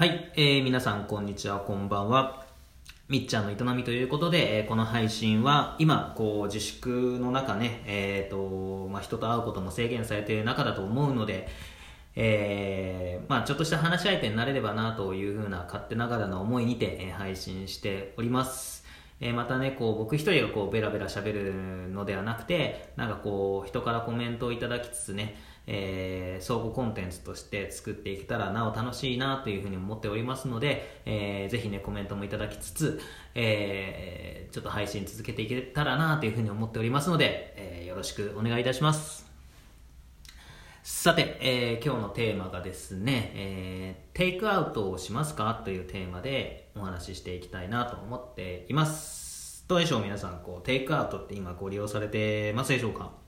はい、えー、皆さんこんにちは、こんばんは。みっちゃんの営みということで、えーこの配信は今、こう、自粛の中ね、えっ、と、まあ、人と会うことも制限されている中だと思うので、えーまあ、ちょっとした話し相手になれればなというふうな勝手ながらの思いにて、え配信しております。えまたね、こう、僕一人がこう、ベラベラ喋るのではなくて、なんかこう、人からコメントをいただきつつね、えー相互コンテンツとして作っていけたらなお楽しいなというふうに思っておりますので、えーぜひね、コメントもいただきつつ、えーちょっと配信続けていけたらなというふうに思っておりますので、えーよろしくお願いいたします。さて、えー今日のテーマがですね、えーテイクアウトをしますかというテーマでお話ししていきたいなと思っています。どうでしょう？皆さん、こう、テイクアウトって今ご利用されてますでしょうか？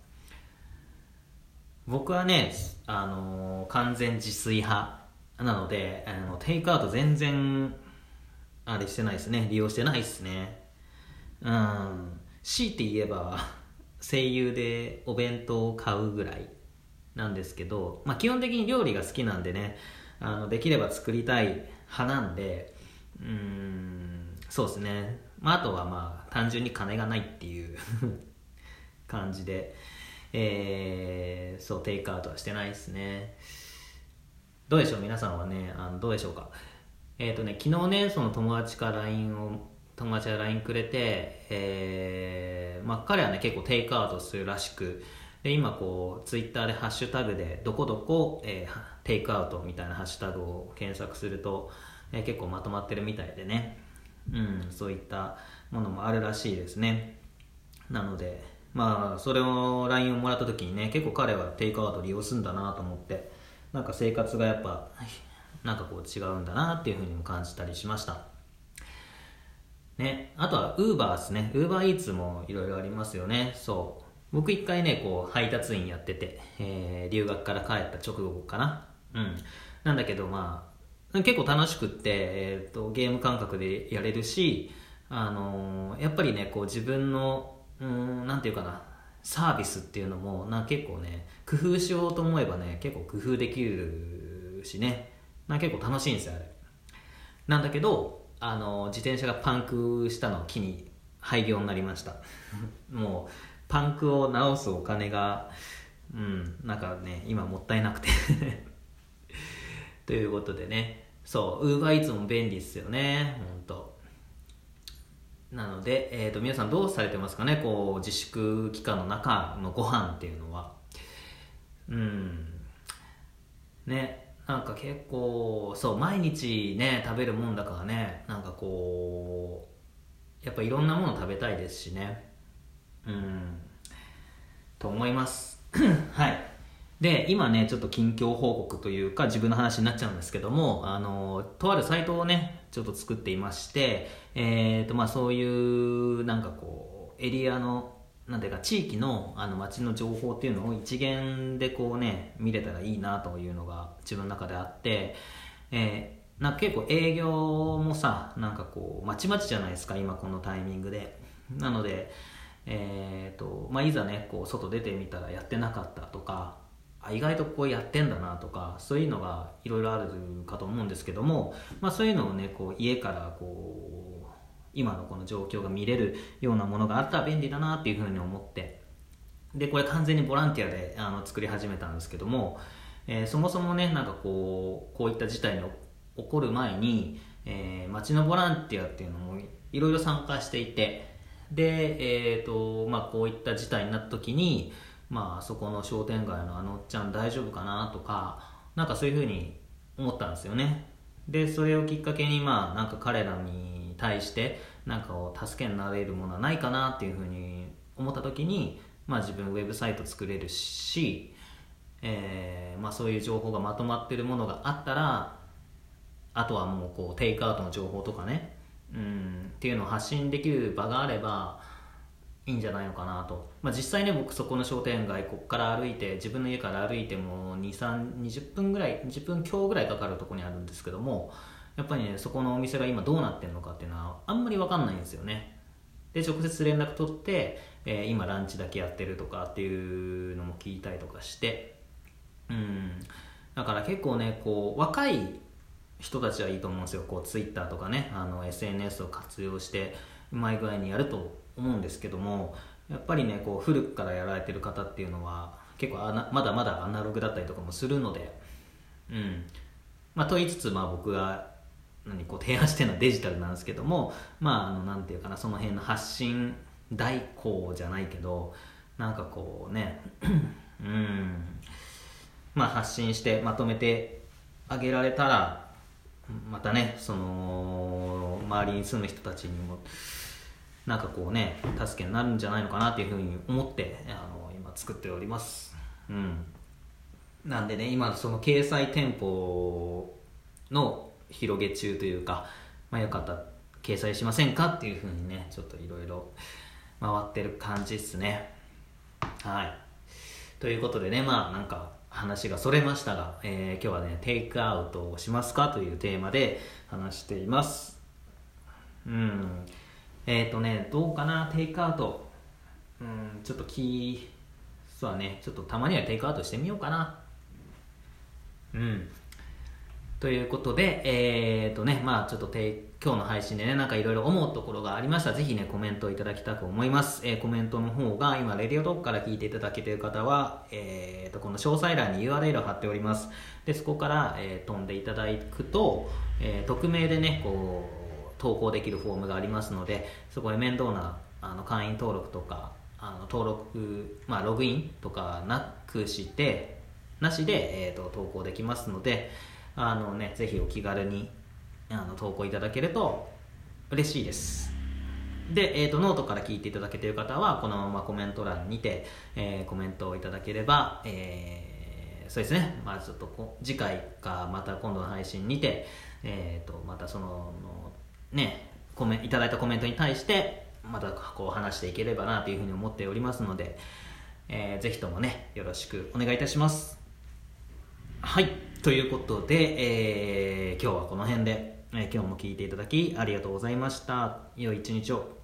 僕はね、あのー完全自炊派なので、あの、テイクアウト全然、あれしてないですね。利用してないですね。うん。強いて言えば、声優でお弁当を買うぐらいなんですけど、まあ基本的に料理が好きなんでね、あの、できれば作りたい派なんで、うん、そうですね。まああとはまあ単純に金がないっていう 感じで、えーそうテイクアウトはしてないですね。どうでしょう？皆さんはねあのどうでしょうか？えっ、とね昨日ねその友達から LINE を友達が LINE くれて、えーまあ、彼はね結構テイクアウトするらしくで今こうツイッターでハッシュタグでどこどこ、えーテイクアウトみたいなハッシュタグを検索すると、えー結構まとまってるみたいでね。うんそういったものもあるらしいですね。なのでまあそれを LINE をもらった時にね結構彼はテイクアウト利用するんだなと思ってなんか生活がやっぱなんかこう違うんだなっていうふうにも感じたりしました。ねあとは Uber ですね。UberEats もいろいろありますよね。そう。僕一回ねこう配達員やってて、えー留学から帰った直後かな。うん。なんだけどまあ結構楽しくって、えー、とゲーム感覚でやれるし、あのーやっぱりねこう自分のうんなんていうかなサービスっていうのもな結構ね工夫しようと思えばね結構工夫できるしね。な結構楽しいんですよあれ。なんだけどあの自転車がパンクしたのを機に廃業になりました。もうパンクを直すお金がうんなんかね今もったいなくて。ということでね。そうウーバーイーツも便利ですよね本当なので、えー、と皆さんどうされてますかね？こう自粛期間の中のご飯っていうのは。うん。ねなんか結構そう毎日ね食べるもんだからねなんかこうやっぱいろんなもの食べたいですしね。うん。と思います。はい。で今ねちょっと近況報告というか自分の話になっちゃうんですけどもあのとあるサイトをねちょっと作っていましてえーとまあそういうなんかこうエリアのなんていうか地域のあの街の情報っていうのを一元でこうね見れたらいいなというのが自分の中であって、えーなんか結構営業もさなんかこうまちまちじゃないですか今このタイミングで。なのでえーとまあ、いざねこう外出てみたらやってなかったとかあ意外とこうやってんだなとかそういうのがいろいろあるかと思うんですけども、まあ、そういうのをねこう家からこう今のこの状況が見れるようなものがあったら便利だなっていうふうに思ってでこれ完全にボランティアであの作り始めたんですけども、えーそもそもねなんかこうこういった事態に起こる前に、えー街のボランティアっていうのもいろいろ参加していてで、えーとまあ、こういった事態になった時に、まあそこの商店街のあのおっちゃん大丈夫かなとかなんかそういうふうに思ったんですよね。でそれをきっかけにまあなんか彼らに対してなんかを助けになれるものはないかなっていうふうに思った時に、まあ、自分ウェブサイト作れるし、えーまあ、そういう情報がまとまってるものがあったらあとはもうこうテイクアウトの情報とかねうんっていうのを発信できる場があればいいんじゃないのかなと、まあ、実際ね僕そこの商店街ここから歩いて自分の家から歩いても2320分ぐらい20分強ぐらいかかるとこにあるんですけどもやっぱりねそこのお店が今どうなってるのかっていうのはあんまり分かんないんですよね。で直接連絡取って、えー今ランチだけやってるとかっていうのも聞いたりとかしてうん。だから結構ねこう若い人たちはいいと思うんですよ。こう Twitter とかねあの SNS を活用してうまい具合にやると思うんですけどもやっぱりねこう古くからやられてる方っていうのは結構まだまだアナログだったりとかもするのでうん。まあと言いつつまあ僕が何こう提案してるのはデジタルなんですけどもまああのなんていうかなその辺の発信代行じゃないけどなんかこうね うん。まあ発信してまとめてあげられたらまたねその周りに住む人たちにもなんかこうね助けになるんじゃないのかなっていうふうに思ってあの今作っております。うん。なんでね今その掲載店舗の広げ中というか、まあ、よかったら掲載しませんかっていうふうにねちょっといろいろ回ってる感じっすね。はい。ということでねまあなんか話がそれましたが、えー、今日はねテイクアウトをしますかというテーマで話しています。うん。えっ、ー、とねどうかな？テイクアウト。うんちょっと気そうだね。ちょっとたまにはテイクアウトしてみようかな。うん。ということで、えっ、ー、とね、まあちょっとて今日の配信でね、なんかいろいろ思うところがありました。ら、ぜひね、コメントいただきたく思います。えー、コメントの方が、今、レディオトークから聞いていただけている方は、えっ、ー、と、この詳細欄に URL を貼っております。で、そこから、え飛んでいただくと、え匿名でね、こう、投稿できるフォームがありますので、そこで面倒なあの会員登録とか、あの登録、まあ、ログインとかなくして、なしで、えーと投稿できますので、あのねぜひお気軽にあの投稿いただけると嬉しいです。で、えーと、ノートから聞いていただけている方はこのままコメント欄にて、えー、コメントをいただければ、えー、そうですね、まあ、ちょっと次回かまた今度の配信にて、えーと、またそのねコメいただいたコメントに対してまたこう話していければなというふうに思っておりますので、えー、ぜひともねよろしくお願いいたしますはいということで、えー、今日はこの辺で、えー、今日も聞いていただきありがとうございました。良い一日を。